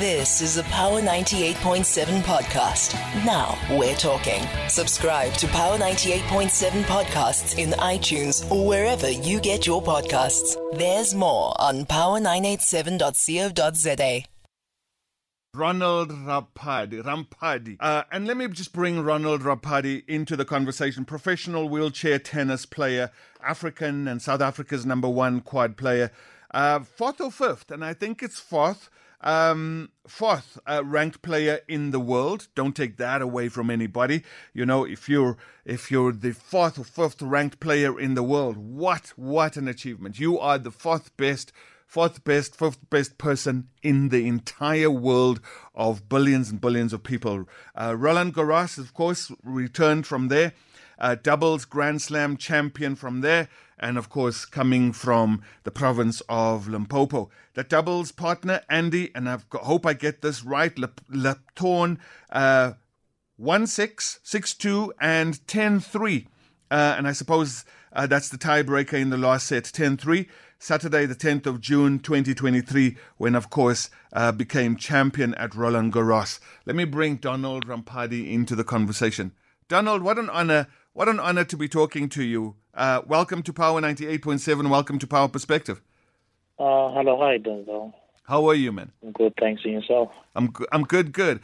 This is a Power 98.7 podcast. Now we're talking. Subscribe to Power 98.7 podcasts in iTunes or wherever you get your podcasts. There's more on power987.co.za. Ronald Rapadi, Rampadi. Uh, and let me just bring Ronald Rapadi into the conversation. Professional wheelchair tennis player, African and South Africa's number one quad player. Uh, fourth or fifth, and I think it's fourth. Um, fourth uh, ranked player in the world. Don't take that away from anybody. You know, if you're if you're the fourth or fifth ranked player in the world, what what an achievement! You are the fourth best fourth best, fifth best person in the entire world of billions and billions of people. Uh, Roland Garros, of course, returned from there, uh, doubles Grand Slam champion from there, and of course, coming from the province of Limpopo. The doubles partner, Andy, and I hope I get this right, Lapthorne, uh, 1 6, 6 2, and 10 3. Uh, and I suppose uh, that's the tiebreaker in the last set, 10 3. Saturday, the 10th of June 2023, when, of course, uh, became champion at Roland Garros. Let me bring Donald Ramphadi into the conversation. Donald, what an honor! What an honor to be talking to you. Uh, welcome to Power 98.7. Welcome to Power Perspective. Uh, hello, hi, Donald. How are you, man? I'm good, thanks. And yourself? I'm, good, I'm good, good.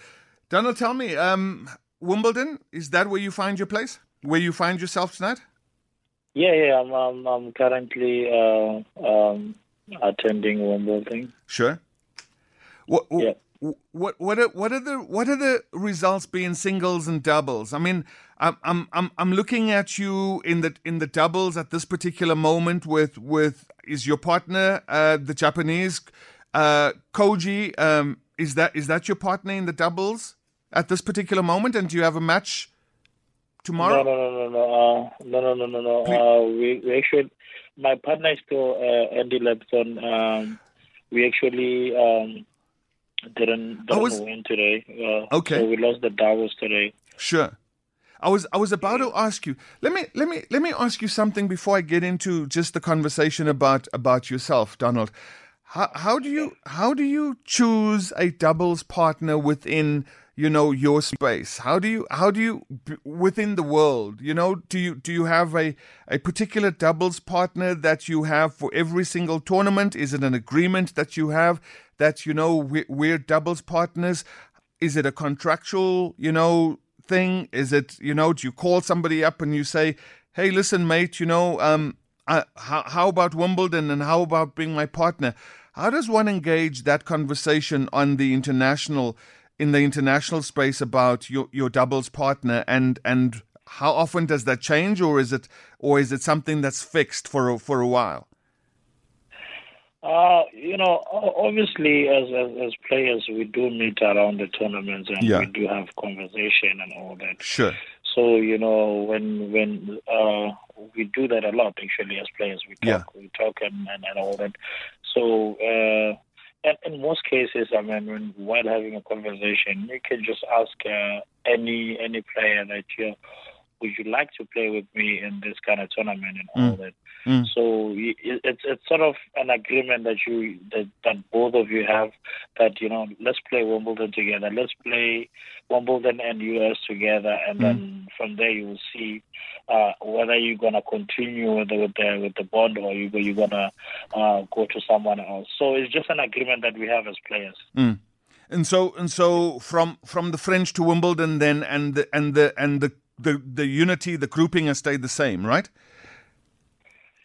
Donald, tell me, um, Wimbledon, is that where you find your place? Where you find yourself tonight? Yeah, yeah. I'm I'm, I'm currently uh, um, attending Wimbledon. Sure. What, yeah. What what are what are the what are the results being singles and doubles? I mean, I'm I'm I'm I'm looking at you in the in the doubles at this particular moment with with is your partner uh, the Japanese uh, Koji? Um, is that is that your partner in the doubles at this particular moment? And do you have a match tomorrow? No, no, no, no, no, uh, no, no, no, no, no. Uh, we, we actually, my partner is still uh, Andy Lapthorne. Um, we actually um, didn't, didn't was... win today. Uh, okay. So we lost the doubles today. Sure. I was I was about to ask you. Let me let me let me ask you something before I get into just the conversation about about yourself, Donald. How, how do you how do you choose a doubles partner within you know your space? How do you how do you within the world you know do you do you have a a particular doubles partner that you have for every single tournament? Is it an agreement that you have that you know we're, we're doubles partners? Is it a contractual you know thing? Is it you know do you call somebody up and you say hey listen mate you know um uh, how, how about wimbledon and how about being my partner? How does one engage that conversation on the international in the international space about your, your doubles partner and and how often does that change or is it or is it something that's fixed for a, for a while uh, you know, obviously, as, as, as players, we do meet around the tournaments and yeah. we do have conversation and all that. Sure. So you know, when when uh, we do that a lot, actually, as players, we talk, yeah. we talk and, and, and all that. So uh, in most cases, I mean, when, while having a conversation, you can just ask uh, any any player that you would you like to play with me in this kind of tournament and all mm. that. Mm. So it's it's sort of an agreement that you that, that both of you have that you know let's play Wimbledon together, let's play Wimbledon and US together, and mm. then from there you will see uh, whether you're gonna continue with the with the, with the bond or you you're gonna uh, go to someone else. So it's just an agreement that we have as players. Mm. And so and so from from the French to Wimbledon then and the and the and the the, the unity the grouping has stayed the same, right?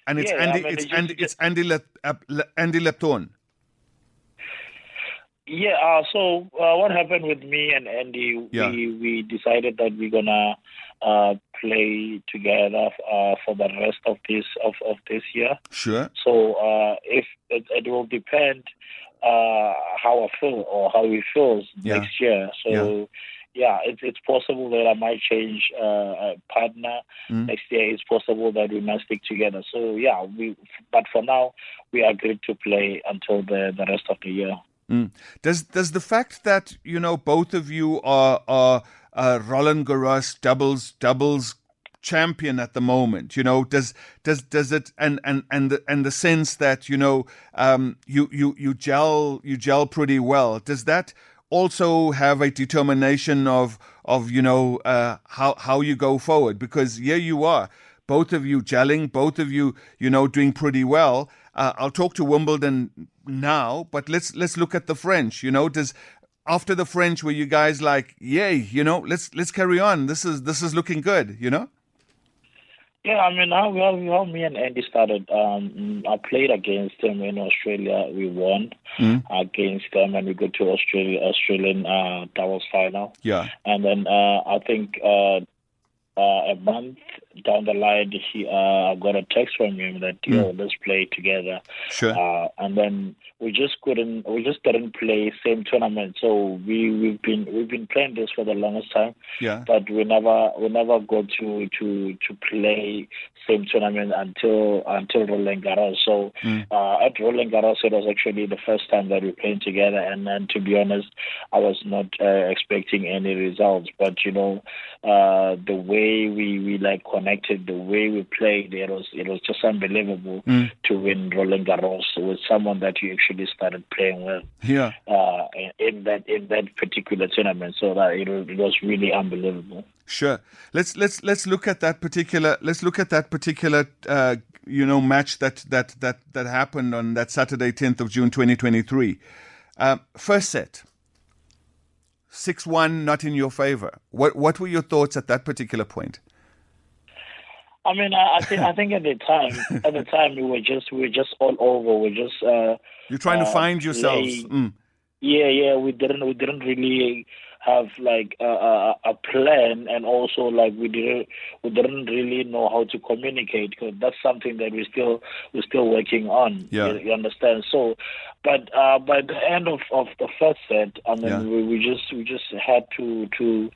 and it's yeah, Andy. I mean, it's Andy. It's Andy. Le, uh, Andy Lapthorne. Yeah. Uh, so uh, what happened with me and Andy? Yeah. We we decided that we're gonna uh, play together uh, for the rest of this of, of this year. Sure. So uh, if it, it, will depend uh, how I feel or how he feels yeah. next year. So. Yeah yeah, it's it's possible that I might change uh, a partner mm. next year. It's possible that we might stick together. So yeah, we but for now we agreed to play until the the rest of the year. Mm. Does does the fact that you know both of you are are uh, Roland Garros doubles doubles champion at the moment? You know, does does does it and and and the, and the sense that you know um, you you you gel you gel pretty well. Does that also have a determination of of you know uh, how how you go forward? Because here you are, both of you gelling, both of you you know doing pretty well. Uh, I'll talk to Wimbledon now, but let's let's look at the French. You know, does after the French were you guys like, yay, you know, let's let's carry on. This is this is looking good, you know? Yeah, I mean, how, how, how me and Andy started, um, I played against them in Australia. We won mm. against them, and we go to Australia Australian uh, doubles final. Yeah, and then uh, I think uh, uh, a month down the line, he uh, got a text from him that yo, mm. let's play together. Sure. Uh, and then we just couldn't, we just didn't play same tournament. So we we've been we've been playing this for the longest time. Yeah. But we never we never got to to to play same tournament until until Roland Garros. So mm. uh, at Roland Garros, it was actually the first time that we played together. And then to be honest, I was not uh, expecting any results. But you know, uh, the way we we like connected, the way we played, it was it was just unbelievable mm. to win Roland Garros with someone that you actually started playing with. Yeah. Uh, in that in that particular tournament, so that it was, it was really unbelievable. Sure. Let's let's let's look at that particular. Let's look at that particular. Uh, you know, match that that that that happened on that Saturday, tenth of June, twenty twenty three. Uh, first set. Six one, not in your favor. What what were your thoughts at that particular point? I mean, I, I think I think at the time, at the time we were just we were just all over. We are just uh, you're trying uh, to find yourselves. Mm. Yeah, yeah. We didn't we didn't really have like a, a, a, plan and also like we didn't we didn't really know how to communicate because that's something that we still we're still working on yeah you, you understand so but uh by the end of of the first set i mean yeah. we, we just we just had to to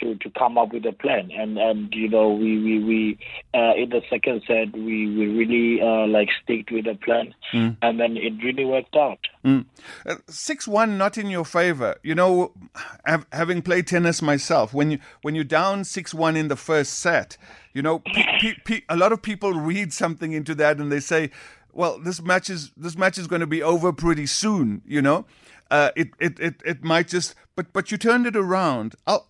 to, to come up with a plan. And and you know we we, we uh, in the second set we we really uh, like stick with the plan, mm. and then it really worked out. Mm. Uh, six one, not in your favor. You know, have, having played tennis myself, when you when you're down six one in the first set, you know, pe- pe- a lot of people read something into that and they say, well, this match is this match is going to be over pretty soon. You know. Uh, it, it, it, it might just, but, but you turned it around. I'll,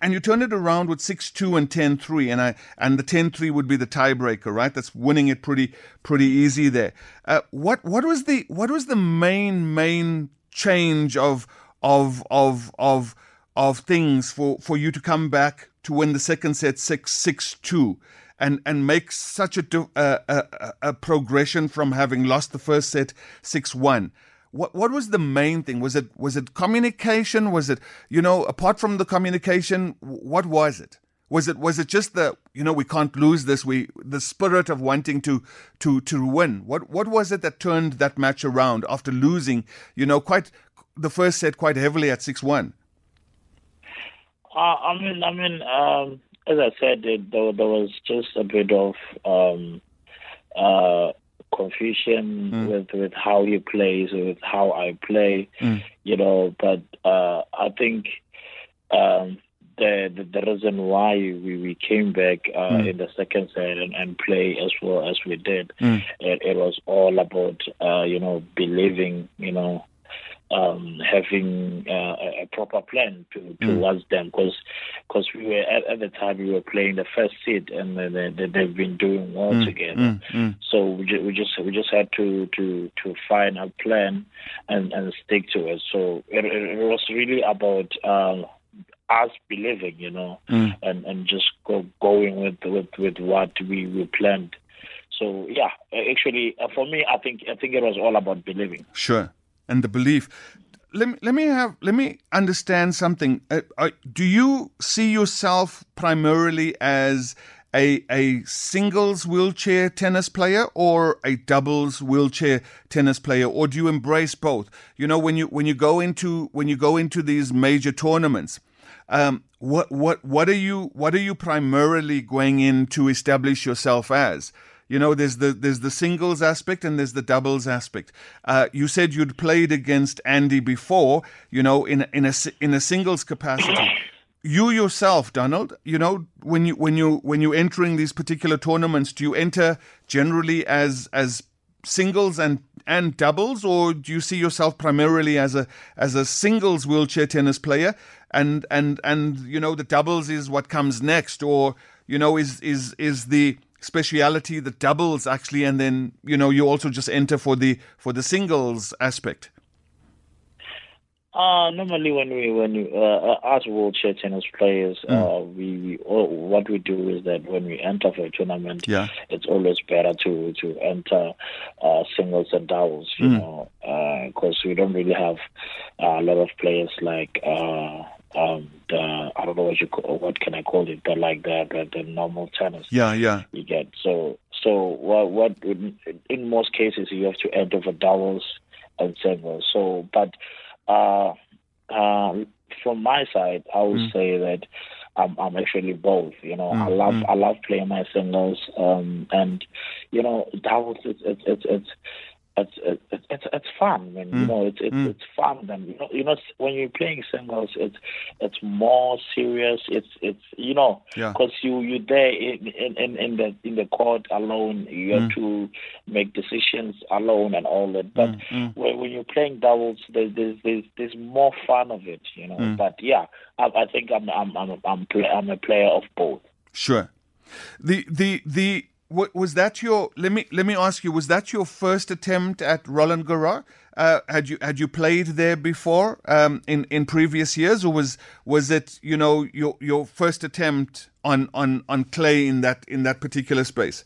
and you turn it around with 6-2 and 10-3 and I and the 10-3 would be the tiebreaker right? That's winning it pretty pretty easy there. Uh, what what was the what was the main main change of of of of of things for for you to come back to win the second set 6-6-2 and and make such a, a, a, uh, uh, uh, a progression from having lost the first set 6-1 what what was the main thing? Was it was it communication? Was it you know apart from the communication, what was it? Was it was it just the you know we can't lose this we the spirit of wanting to to to win? What what was it that turned that match around after losing you know quite the first set quite heavily at six one? Uh, I mean I mean um, as I said it, there, there was just a bit of um, uh, confusion mm. with with how he plays, with how I play, mm. you know. But uh, I think um, the, the, the reason why we, we came back uh, mm. in the second set and, and play as well as we did, mm. it, it was all about uh, you know believing, you know, um, having uh, a proper plan to, towards mm. them because because we were at, at, the time we were playing the first seed and they, they, they've been doing well mm. together. Mm. mm. So we just, we just we just had to to to find a plan and and stick to it. So it, it was really about. Um, us believing, you know, mm. and and just go going with with with what we we planned. So yeah, actually, uh, for me, I think I think it was all about believing. Sure and the belief. Let me, let me have let me understand something. Uh, uh, do you see yourself primarily as a a singles wheelchair tennis player or a doubles wheelchair tennis player, or do you embrace both? You know, when you when you go into when you go into these major tournaments, um, what what what are you what are you primarily going in to establish yourself as? You know, there's the there's the singles aspect and there's the doubles aspect. Uh, you said you'd played against Andy before. You know, in in a in a singles capacity. you yourself, Donald, you know, when you when you when you entering these particular tournaments, do you enter generally as as singles and and doubles, or do you see yourself primarily as a as a singles wheelchair tennis player, and and and you know the doubles is what comes next, or you know is is is the speciality the doubles actually, and then you know you also just enter for the for the singles aspect. Uh, normally when we when we, uh, as wheelchair tennis players, mm. uh, we, we oh, what we do is that when we enter for a tournament, yeah. it's always better to to enter uh, singles and doubles, you mm. know, because uh, we don't really have a lot of players like uh, um, the I don't know what you call, what can I call it, the like the the, the normal tennis. Yeah, yeah. You get so so what what in, in most cases you have to enter over doubles and singles. So but uh, uh, from my side, I would mm. say that I'm, I'm actually both. You know, mm. I love mm. I love playing my singles, um, and you know, was it's it's it's, it's it's it's it's, it's fun. and mm. you know, it's it's, mm. it's fun. And you know, you know, when you're playing singles, it's it's more serious. It's it's you know, because yeah. you you're there in, in in the in the court alone. You have mm. to make decisions alone and all that. But mm, mm. when, when you're playing doubles, there's there's there's, there's more fun of it. You know. Mm. But yeah, I, I think I'm I'm I'm I'm, play, I'm a player of both. Sure. The the the was that your let me let me ask you was that your first attempt at Roland Garros? Uh, had you had you played there before um, in in previous years, or was was it you know your your first attempt on on on clay in that in that particular space?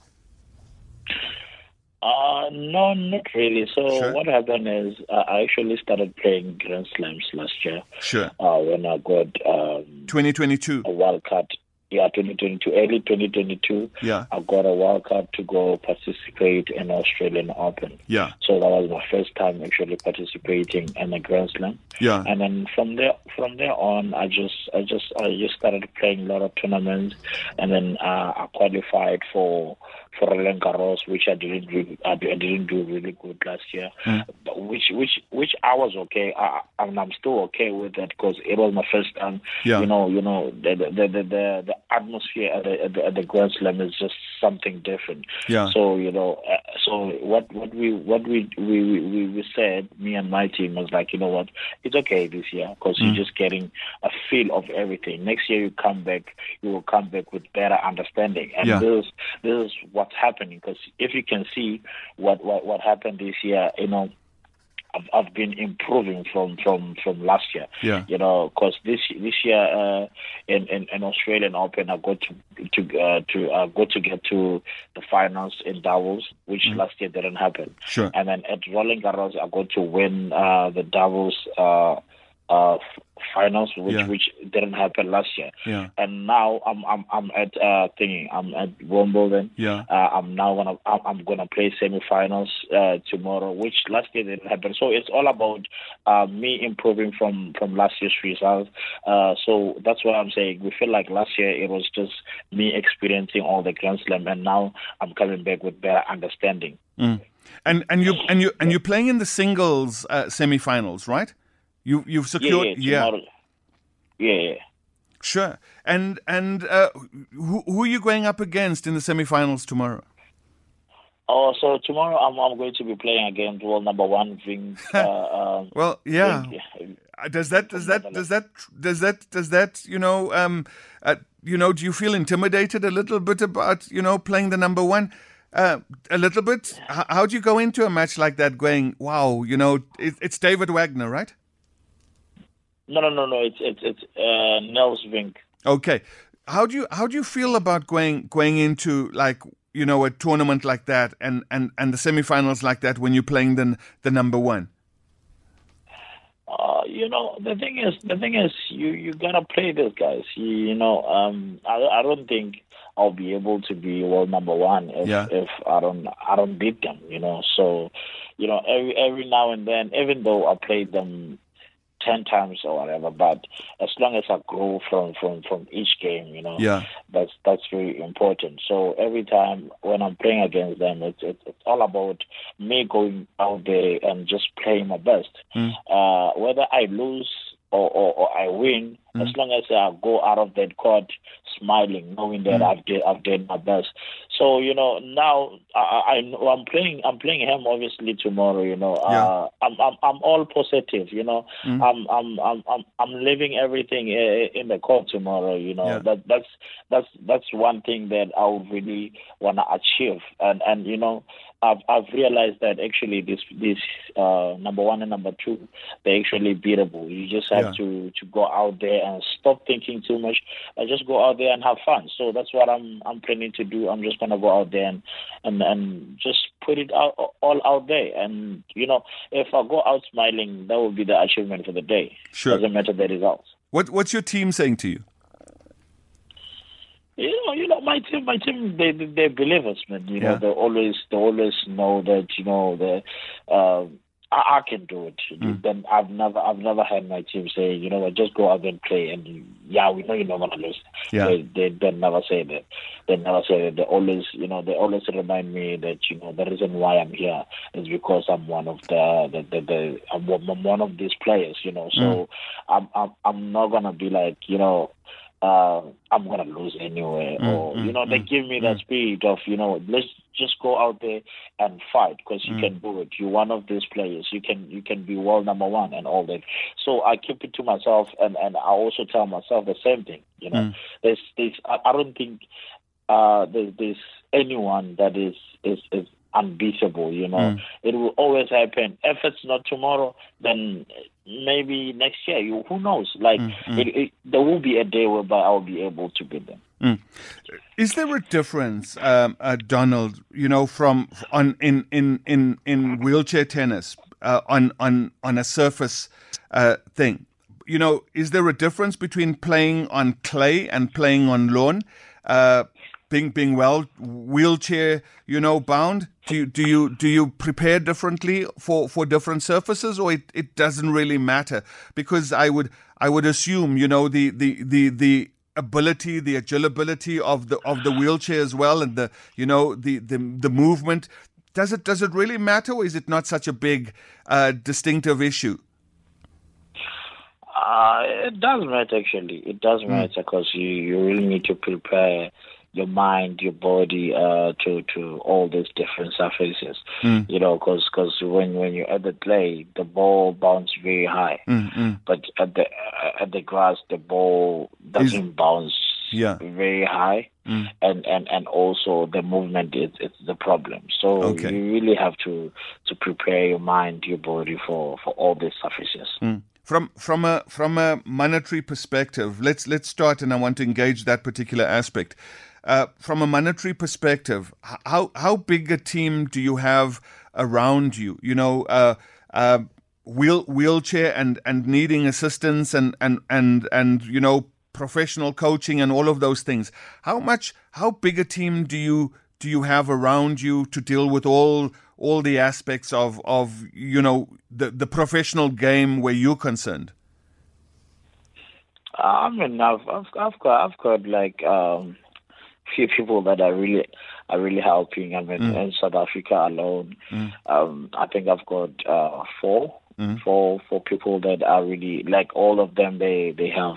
Uh, no, not really. So sure. what happened is uh, I actually started playing Grand Slams last year. Sure. Uh, when I got um, 2022 a wild card yeah, 2022, early 2022, yeah. I got a wild card to go participate in Australian Open. Yeah. So that was my first time actually participating in a Grand Slam. Yeah. And then from there, from there on, I just, I just, I just started playing a lot of tournaments, and then uh, I qualified for for Roland Garros, which I didn't really, I didn't do really good last year, mm. but which which which I was okay. I, I'm, I'm still okay with that because it was my first time. Yeah. You know, you know the the the the, the atmosphere at the, at the, at the Grand Slam is just something different. Yeah. So you know, uh, so what what we what we we, we we said, me and my team was like, you know what, it's okay this year because mm. you're just getting a feel of everything. Next year you come back, you will come back with better understanding, and yeah. this this is what's happening. Because if you can see what what what happened this year, you know I've, I've been improving from, from, from last year. Yeah. You know, because this this year uh, in, in, in Australian Open, I got to to uh, to uh, got to get to the finals in doubles, which mm. last year didn't happen. Sure. And then at Roland Garros, I got to win uh, the doubles. Uh, uh, finals, which yeah. which didn't happen last year. Yeah. And now I'm I'm I'm at uh thingy. I'm at Wimbledon. Yeah. Uh, I'm now gonna I'm, I'm gonna play semifinals uh, tomorrow, which last year didn't happen. So it's all about uh, me improving from from last year's results. Uh, so that's what I'm saying. We feel like last year it was just me experiencing all the Grand Slam, and now I'm coming back with better understanding. Mm. And and you and you and you're playing in the singles uh, semifinals, right? You you've secured yeah yeah. yeah. Sure. And and uh, who who are you going up against in the semifinals tomorrow? Oh, so tomorrow I'm I'm going to be playing against world number one Vink. Uh, um, well, yeah. Vink, uh, does that does that does that does that does that you know um uh, you know do you feel intimidated a little bit about you know playing the number one? Uh, a little bit. How do you go into a match like that, going, "Wow, you know, it, it's David Wagner, right?" No, no, no, no. It's it's it's uh, Niels Vink. Okay, how do you how do you feel about going going into like you know a tournament like that and and and the semifinals like that when you're playing the the number one? Uh, you know the thing is the thing is you you gotta play these guys. You, you know um I I don't think I'll be able to be world number one if yeah. if I don't I don't beat them. You know so you know every every now and then even though I played them ten times or whatever. But as long as I grow from from from each game, you know, yeah, that's that's very important. So every time when I'm playing against them, it's it's, it's all about me going out there and just playing my best. Mm. Uh, whether I lose or, or, or I win, mm. as long as I go out of that court smiling, knowing that mm. I've did I've done my best. So you know now I, I I'm playing I'm playing him obviously tomorrow. You know yeah. uh, I'm, I'm I'm all positive. You know mm. I'm, I'm I'm I'm I'm leaving everything in the court tomorrow. You know yeah. that that's that's that's one thing that I would really wanna achieve. And and you know I've I've realized that actually this this uh, number one and number two they're actually beatable. You just have yeah. to to go out there and stop thinking too much and just go out there and have fun. So that's what I'm I'm planning to do. I'm just gonna go out there and and, and just put it out all out there. And you know, if I go out smiling, that will be the achievement for the day. Sure, doesn't matter the results. What what's your team saying to you? You know, you know, my team, my team, they they believers, man. You yeah. know, they always they always know that you know the. Uh, I, I can do it. Mm. Then I've never, I've never had my team say, you know what, just go out and play, and yeah, we know you're not gonna lose. Yeah. They, they, they never say that. They never say that. They always, you know, they always remind me that you know the reason why I'm here is because I'm one of the, the, the, the I'm, I'm one of these players, you know. So mm. I'm, I'm, I'm not gonna be like, you know uh, I'm gonna lose anyway, mm, or mm, you know, they mm, give me that mm. spirit of you know, let's just go out there and fight because you mm. can do it. You're one of these players. You can you can be world number one and all that. So I keep it to myself, and and I also tell myself the same thing. You know, mm. there's there's I, don't think uh, there's, there's anyone that is is is unbeatable. You know, it will always happen. If it's not tomorrow, then maybe next year. You who knows? Like mm, mm. It, it, there will be a day whereby I will be able to beat them. Mm. Is there a difference, um, uh, Donald? You know, from on in in in in wheelchair tennis uh, on on on a surface uh, thing. You know, is there a difference between playing on clay and playing on lawn? Being being well wheelchair you know bound do you do you do you prepare differently for for different surfaces or it, it doesn't really matter because i would i would assume you know the the the the ability the agility of the of the wheelchair as well and the you know the the the movement does it does it really matter or is it not such a big uh, distinctive issue uh, it does matter actually. It does hmm. matter because mm. you, you really need to prepare your mind, your body uh, to to all these different surfaces. Mm. You know, because cause when when you at the clay, the ball bounces very high, mm-hmm. but at the uh, at the grass, the ball doesn't Is, bounce yeah. very high. Mm. And, and and also the movement is it's the problem. So okay. you really have to to prepare your mind, your body for, for all these surfaces. Mm from from a from a monetary perspective let's let's start and i want to engage that particular aspect uh, from a monetary perspective, how how big a team do you have around you? You know, uh, uh, wheel wheelchair and and needing assistance and and and and you know professional coaching and all of those things. How much? How big a team do you do you have around you to deal with all all the aspects of of you know the the professional game where you're concerned? I mean, I've I've, I've got I've got like um, few people that are really are really helping. I mean, mm. in South Africa alone, mm. um, I think I've got uh, four, mm. four, four people that are really like all of them. They they have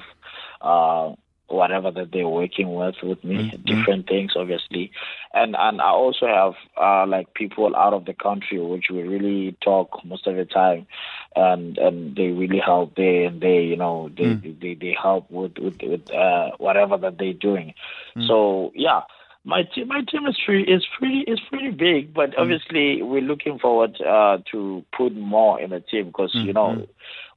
uh, whatever that they're working with with me, mm-hmm. different things obviously, and and I also have uh, like people out of the country which we really talk most of the time, and and they really help. They and they you know they mm. they, they help with with, with uh, whatever that they're doing. Mm. So yeah my team my team is pretty is pretty is pretty big, but mm. obviously we're looking forward uh, to put more in the team because mm-hmm. you know mm.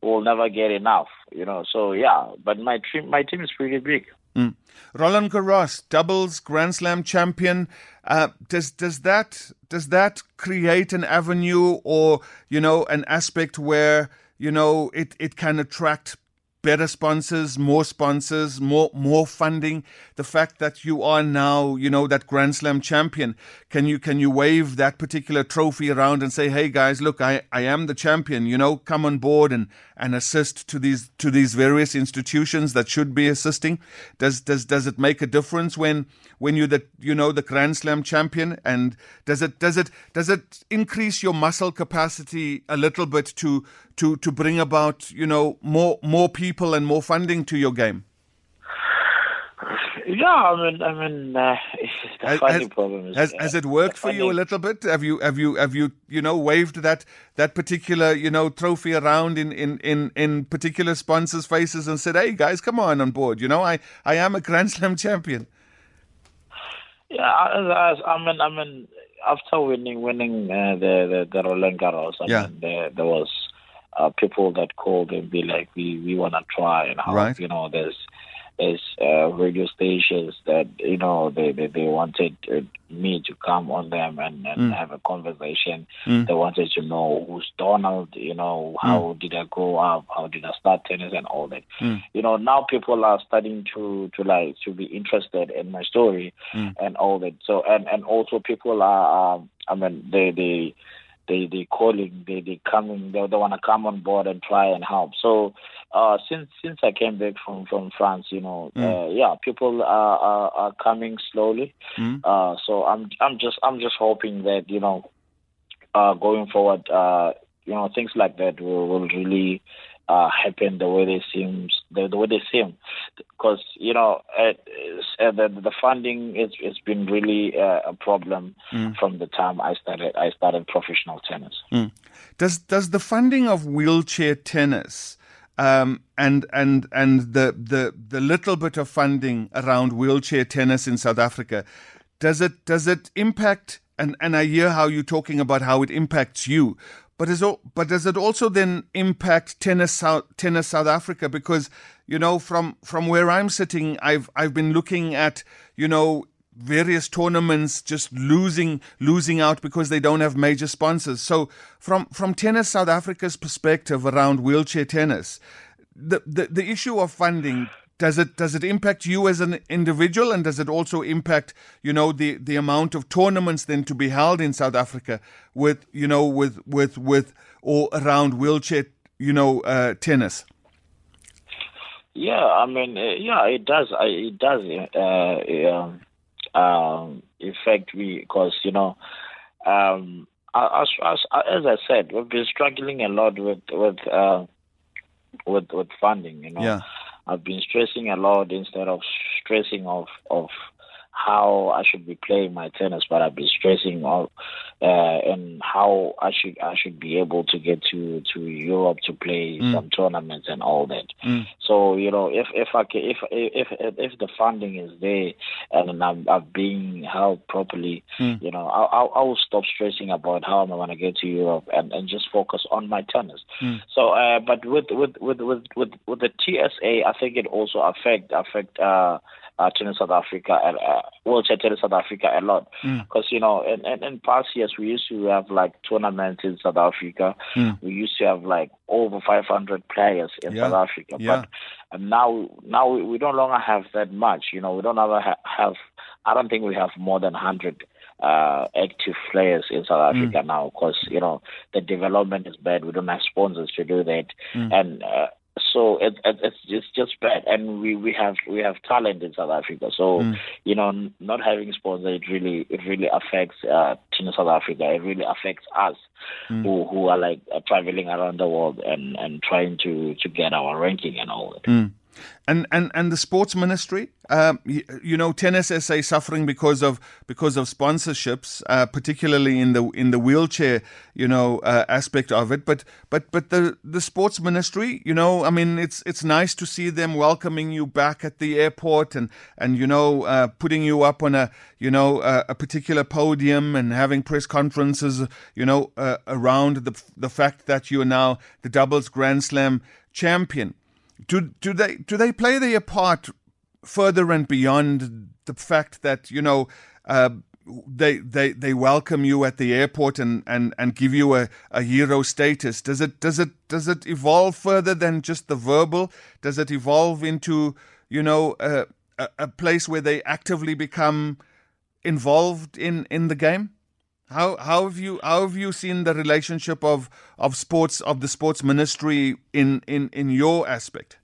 we'll never get enough, you know. So yeah, but my team my team is pretty big. Mm. Roland Garros, doubles Grand Slam champion. Uh, does does that does that create an avenue or you know an aspect where you know it, it can attract better sponsors, more sponsors, more more funding. The fact that you are now, you know, that Grand Slam champion, can you can you wave that particular trophy around and say, "Hey guys, look, I I am the champion. You know, come on board and and assist to these to these various institutions that should be assisting? Does does does it make a difference when when you're the you know the Grand Slam champion? And does it does it does it increase your muscle capacity a little bit to to to bring about you know more more people and more funding to your game? Yeah, I mean, I mean, uh, the Has- funding has- problem is. Has, uh, has it worked for you a little bit? Have you have you have you you know waved that that particular you know trophy around in in in in particular sponsors' faces and said, "Hey guys, come on on board. You know, I I am a Grand Slam champion." Yeah, as, I mean, I mean, after winning winning uh, the, the the Roland Garros, I Yeah. mean, there there was uh, people that called and be like, we we want to try and how Right. you know there's there's uh, radio stations that you know they they, they wanted uh, me to come on them and, and Mm. have a conversation. Mm. They wanted to know who's Donald, you know, how did I grow up, how did I start tennis and all that. Mm. You know, now people are starting to to like to be interested in my story Mm. and all that. So and and also people are um, I mean they they they they calling they they coming they, they want to come on board and try and help. So uh since since I came back from from France, you know, uh, yeah, people are, are are coming slowly. Mm. Uh so I'm I'm just I'm just hoping that you know uh going forward uh you know things like that will, will really uh, happen the way they seem the, the way they seem because you know it, uh, the the funding it's it's been really uh, a problem Mm. from the time I started I started professional tennis. Does does the funding of wheelchair tennis um, and and and the, the the little bit of funding around wheelchair tennis in South Africa does it does it impact and, and I hear how you're talking about how it impacts you but is but does it also then impact tennis South, tennis South Africa because you know from from where I'm sitting I've I've been looking at you know various tournaments just losing losing out because they don't have major sponsors. So from from tennis South Africa's perspective around wheelchair tennis, the, the the issue of funding does it does it impact you as an individual and does it also impact you know the the amount of tournaments then to be held in South Africa with you know with with with or around wheelchair you know uh, tennis Yeah, I mean, uh, yeah, it does. It does uh, um, um, affect me because you know, um, as, as as I said, we've been struggling a lot with with uh, with with funding. You know, Yeah. I've been stressing a lot instead of stressing off of how I should be playing my tennis, but I've been stressing of uh, and how I should I should be able to get to to Europe to play some tournaments and all that. Mm. So you know, if if I can, if if if, if the funding is there and I'm, I'm being held properly, Mm. you know, I, I I will stop stressing about how am I going to get to Europe and, and just focus on my tennis. Mm. So, uh, but with with with with with with the TSA, I think it also affect affect. Uh, uh, tennis South Africa and uh, wheelchair tennis South Africa a lot Mm. because you know in, in, in past years we used to have like tournaments in South Africa. Mm. We used to have like over 500 players in Yeah. South Africa, Yeah. but and now now we, we no longer have that much. You know, we don't ever ha- have. I don't think we have more than 100 uh, active players in South Africa now because you know the development is bad. We don't have sponsors to do that, and uh, so it, it, it's it's just bad. And we, we have we have talent in South Africa. So you know, not having sponsors it really it really affects uh, Team South Africa. It really affects us who who are like uh, traveling around the world and and trying to to get our ranking and all that. And and and the sports ministry um, you, you know tennis SA suffering because of because of sponsorships uh, particularly in the in the wheelchair you know uh, aspect of it. But but but the the sports ministry you know I mean it's it's nice to see them welcoming you back at the airport and and you know uh, putting you up on a you know a particular podium and having press conferences you know uh, around the the fact that you are now the doubles grand slam champion do do they do they play their part further and beyond the fact that you know uh, they they they welcome you at the airport and and and give you a, a hero status? Does it does it does it evolve further than just the verbal? Does it evolve into you know a, a, place where they actively become involved in in the game How how have you how have you seen the relationship of of sports of the sports ministry in in in your aspect?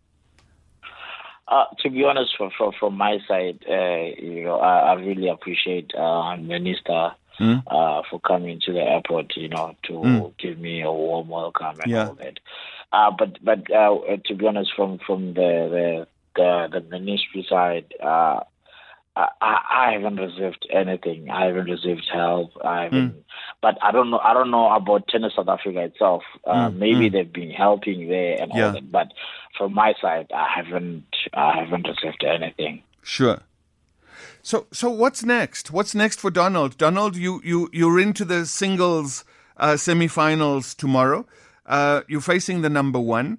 Uh, to be honest, from from, from my side, uh, you know, I, I really appreciate uh, Minister mm. uh, for coming to the airport, you know, to mm. give me a warm welcome and yeah. all that. Uh, but but uh, to be honest, from from the the the, the ministry side, uh, I, I haven't received anything. I haven't received help. I haven't, mm. but I don't know. I don't know about tennis South Africa itself. Uh, mm. Maybe mm. they've been helping there and yeah. all that. But from my side, I haven't. I haven't received anything. Sure. So, so what's next? What's next for Donald? Donald, you you you're into the singles uh, semifinals tomorrow. Uh, you're facing the number one.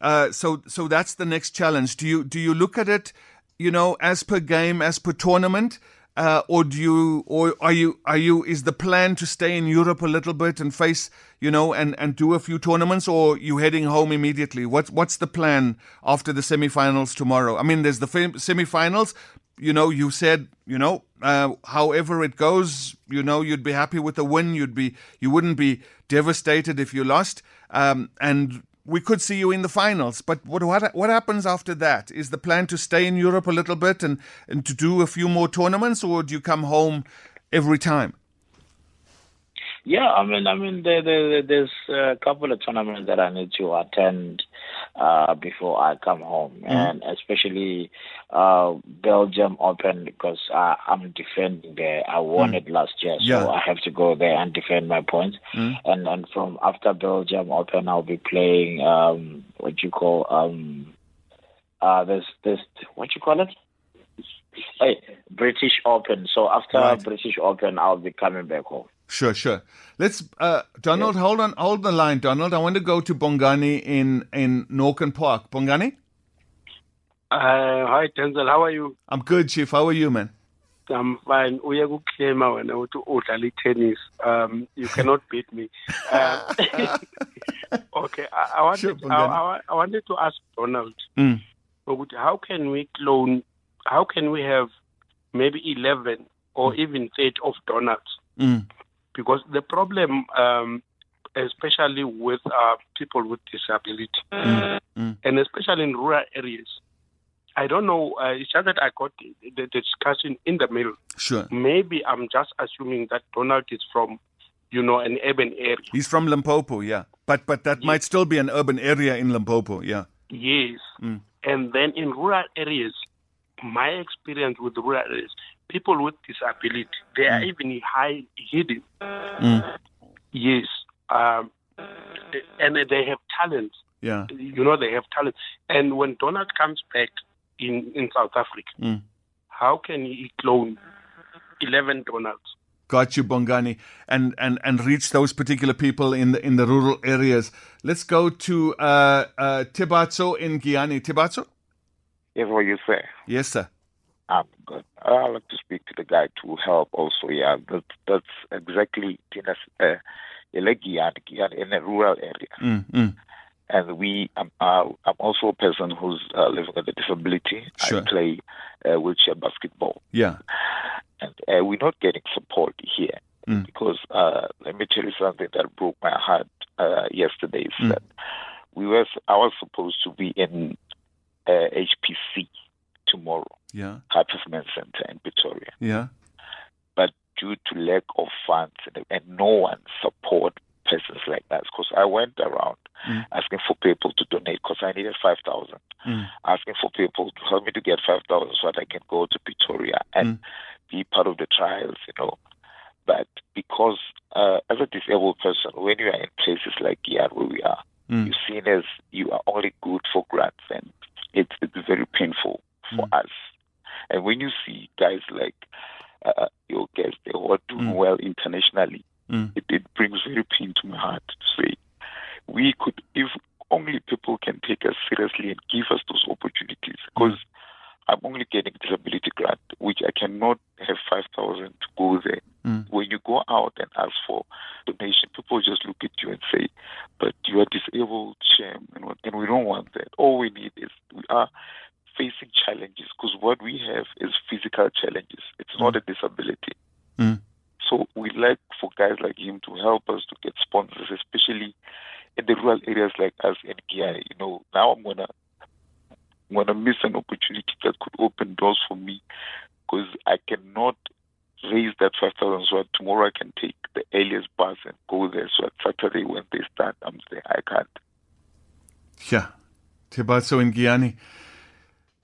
Uh, so, so that's the next challenge. Do you do you look at it? You know, as per game, as per tournament? Uh, or do you, or are you, are you, is the plan to stay in Europe a little bit and face, you know, and, and do a few tournaments, or you heading home immediately? What's, what's the plan after the semifinals tomorrow? I mean, there's the semifinals. You know, you said, you know, uh, however it goes, you know, you'd be happy with a win. You'd be, you wouldn't be devastated if you lost. Um, and we could see you in the finals. But what what what happens after that? Is the plan to stay in Europe a little bit and and to do a few more tournaments, or do you come home every time? Yeah, I mean, I mean, there, there, there's a couple of tournaments that I need to attend uh, before I come home, mm. and especially uh, Belgium Open because I, am defending there. I won mm. it last year, so yeah. I have to go there and defend my points. Mm. And and from after Belgium Open, I'll be playing um, what you call um, uh, there's this what you call it. Hey, British Open. So after right. British Open, I'll be coming back home. Sure, sure. Let's, uh, Donald, hold on, hold the line, Donald. I want to go to Bongani in in Norkem Park. Bongani. Uh, hi, Denzil. How are you? I'm good, Chief. How are you, man? I'm fine. Uye kuklema wena uthi udlala tennis. Um, you cannot beat me. Uh, okay, I, I wanted sure, I, I, I, wanted to ask Donald. Mm. How can we clone? How can we have maybe eleven or mm. even eight of Donalds? Mm because the problem, um, especially with uh, people with disability, mm. Mm. and especially in rural areas, I don't know. Uh, it's just that I got the, the, discussion in the middle. Sure. Maybe I'm just assuming that Donald is from, you know, an urban area. He's from Limpopo, yeah. But but that yes. might still be an urban area in Limpopo, yeah. Yes. Mm. And then in rural areas, my experience with rural areas, people with disability, they are mm. even high hidden. Mm. Yes. Um, and they have talent. Yeah. You know, they have talent. And when Donald comes back in, in South Africa, mm. how can he clone 11 Donalds? Got you, Bongani, and, and, and reach those particular people in the in the rural areas. Let's go to uh, uh, Tibatso in Giyani. Tibatso? Yes, what you say? Yes, sir. I'm good. I'd like to speak to the guy to help also. Yeah, that, that's exactly Tina's, uh, in a rural area. Mm, mm. And we, um, uh, I'm also a person who's uh, living with a disability. Sure. I play uh, wheelchair basketball. Yeah. And uh, we're not getting support here mm. because uh, let me tell you something that broke my heart uh, yesterday. Is mm. that we were, I was supposed to be in uh, HPC tomorrow. Yeah. High Performance Center in Pretoria. Yeah. But due to lack of funds and, and no one support persons like that, because I went around mm. asking for people to donate because I needed 5,000. Mm. Asking for people to help me to get 5,000 so that I can go to Pretoria and mm. be part of the trials, you know. But because uh, as a disabled person, when you are in places like here where we are, mm. you're seen as you are only good for grants and it's, it's very painful for mm. us. And when you see guys like uh, your guests, they are doing mm. well internationally, mm. it, it brings very pain to my heart to say we could, if only people can take us seriously and give us those opportunities. Because mm. I'm only getting disability grant, which I cannot have 5,000 to go there. Mm. When you go out and ask for donation, people just look at you and say, but you are disabled, shame, and, and we don't want that. All we need is we are facing challenges because what we have is physical challenges. It's mm. not a disability. Mm. So we like for guys like him to help us to get sponsors, especially in the rural areas like us in Giyani. You know, now I'm gonna I'm gonna miss an opportunity that could open doors for me because I cannot raise that 5,000 so tomorrow I can take the earliest bus and go there. So at Saturday when they start, I'm there. I can't. Yeah. Tibatso in Giyani.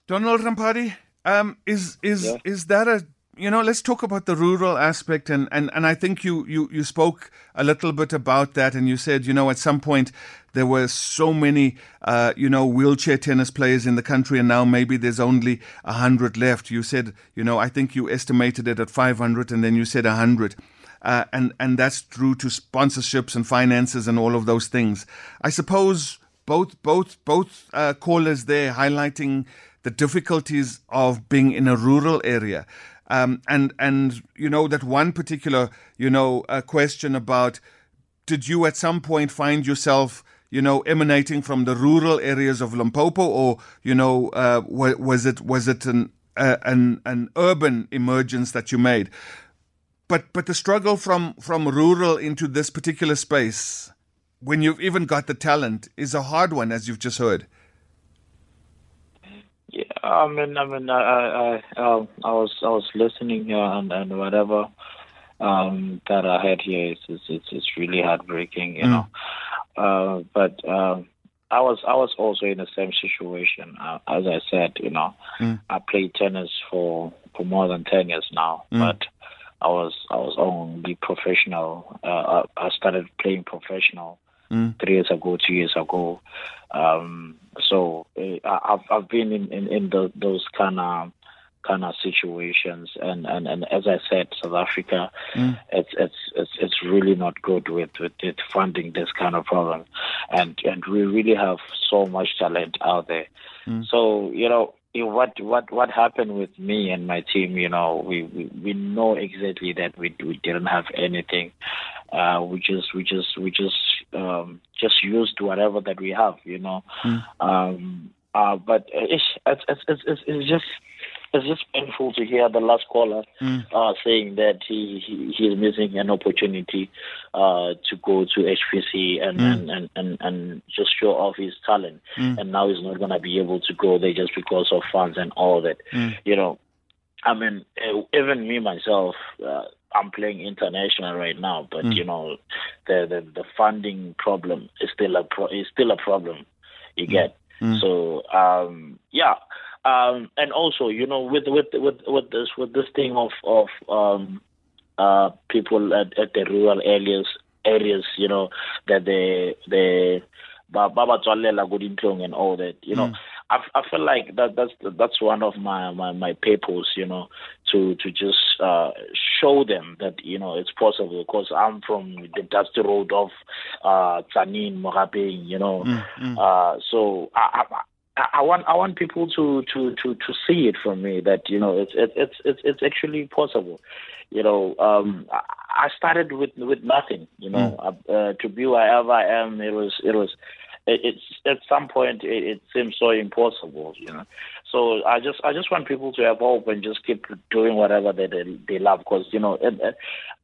Donald Ramphadi, um, is is yeah. is that a you know, let's talk about the rural aspect, and, and, and I think you, you, you spoke a little bit about that, and you said, you know, at some point there were so many, uh, you know, wheelchair tennis players in the country, and now maybe there's only a hundred left. You said, you know, I think you estimated it at 500, and then you said a hundred. Uh, and and that's through to sponsorships and finances and all of those things. I suppose both both both uh, callers there highlighting the difficulties of being in a rural area. Um, and and you know that one particular you know uh, question about did you at some point find yourself you know emanating from the rural areas of Limpopo or you know uh, was it was it an uh, an an urban emergence that you made but but the struggle from from rural into this particular space when you've even got the talent is a hard one as you've just heard I mean, I mean, I, I, um, I was, I was listening here, and, and whatever um, that I had here is, is, it's, it's really heartbreaking, you mm. know. Uh, but um, I was, I was also in the same situation. Uh, as I said, you know, mm. I played tennis for for more than ten years now, mm. but I was, I was only professional. Uh, I, I started playing professional mm. three years ago, two years ago. Um, so uh, I've I've been in in, in the, those kind of kind of situations and, and, and as I said, South Africa mm. it's, it's it's it's really not good with, with it funding this kind of problem. And and we really have so much talent out there. Mm. So, you know, what what what happened with me and my team, you know, we, we, we know exactly that we we didn't have anything. Uh, we just we just we just um, just used whatever that we have, you know. Mm. Um, uh, but it's, it's it's it's it's just it's just painful to hear the last caller mm. uh, saying that he, he he is missing an opportunity uh, to go to HPC and, mm. and, and, and, and just show off his talent, mm. and now he's not gonna be able to go there just because of funds and all that. Mm. You know, I mean, uh, even me myself. Uh, I'm playing international right now, but mm. you know, the, the the funding problem is still a pro- is still a problem. You mm. get so um, yeah, um, and also you know with with with with this with this thing of of um, uh, people at, at the rural areas areas you know that they they baba and all that you know. Mm. I, I feel like that that's that's one of my, my, my purpose, you know, to to just uh, show them that you know it's possible. Because I'm from the dusty road of uh, Mogape, you know, mm, mm. Uh, so I, I, want I want people to, to, to, to see it from me that you know it's it's it's it's actually possible. You know, um, I started with with nothing. You know, mm. uh, to be wherever I am, it was it was it's at some point it, it, seems so impossible, you know. So I just I just want people to have hope and just keep doing whatever they they, they love because you know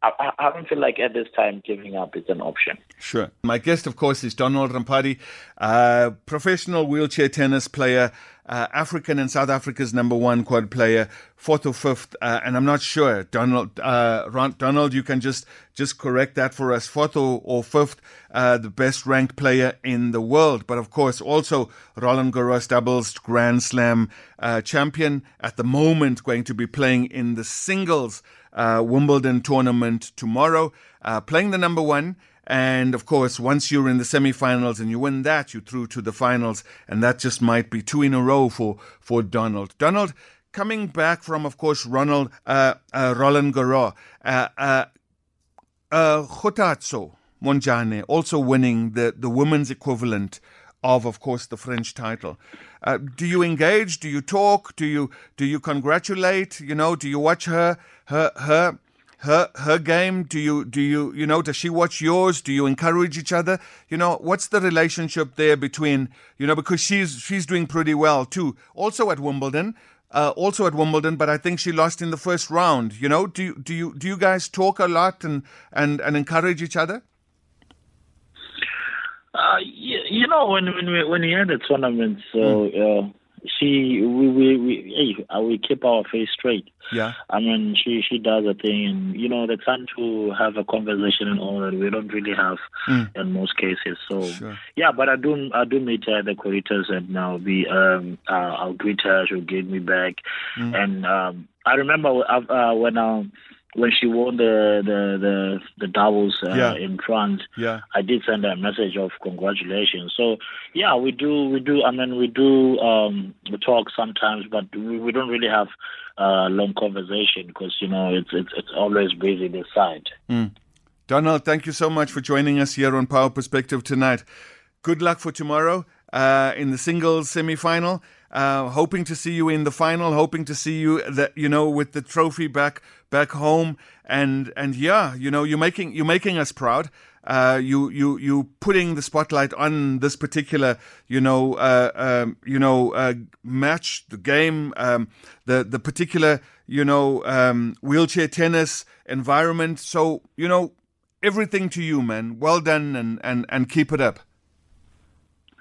I, I don't feel like at this time giving up is an option. Sure. My guest, of course, is Donald Ramphadi, uh, professional wheelchair tennis player uh, African and South Africa's number one quad player, fourth or fifth, uh, and I'm not sure. Donald, uh, Donald, you can just just correct that for us. Fourth or, or fifth, uh, the best ranked player in the world, but of course also Roland Garros doubles Grand Slam uh, champion at the moment, going to be playing in the singles uh, Wimbledon tournament tomorrow, playing the number one. And of course, once you're in the semifinals and you win that, you're through to the finals. And that just might be two in a row for, for Donald. Donald, coming back from, of course, Ronald, uh, uh, Roland Garros, uh, uh, uh, Montjane also winning the, the women's equivalent of, of course, the French title. Uh, do you engage? Do you talk? Do you do you congratulate? You know, do you watch her her her her her game? Do you do you you know does she watch yours? Do you encourage each other? You know what's the relationship there between you know because she's she's doing pretty well too. Also at Wimbledon, uh, also at Wimbledon, but I think she lost in the first round. You know, do you, do you do you guys talk a lot and and, and encourage each other? Uh, you, you know, when when we when we had the tournament, so mm. uh, she we we we, hey, uh, we keep our face straight. Yeah. I mean, she she does a thing, and you know, the time to have a conversation and all that we don't really have mm. in most cases. So sure. yeah, but I do I do meet her at the corridors, and I'll be um uh, I'll greet her, she'll get me back, mm. and um I remember uh, when I um, when she won the the the, the doubles uh, yeah. in France, yeah. I did send her a message of congratulations. So yeah, we do we do. I mean, we do um, we talk sometimes, but we, we don't really have uh, long conversation because you know it's it's it's always busy this side. Mm. Donald, thank you so much for joining us here on Power Perspective tonight. Good luck for tomorrow uh, in the singles semi-final. Uh, hoping to see you in the final, hoping to see you that you know with the trophy back back home, and and yeah, you know you're making you're making us proud. Uh, you you you putting the spotlight on this particular you know uh, um, you know uh, match the game um, the the particular you know um, wheelchair tennis environment. So you know everything to you, man. Well done, and and and keep it up.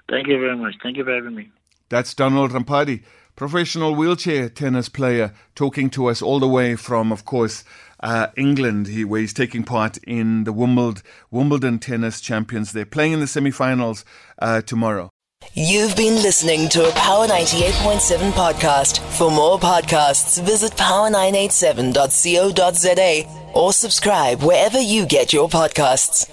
Thank you very much. Thank you for having me. That's Donald Ramphadi, professional wheelchair tennis player, talking to us all the way from, of course, uh, England, he, where he's taking part in the Wimbledon, Wimbledon Tennis Champions. They're playing in the semi-finals uh, tomorrow. You've been listening to a Power 98.7 podcast. For more podcasts, visit power987.co.za or subscribe wherever you get your podcasts.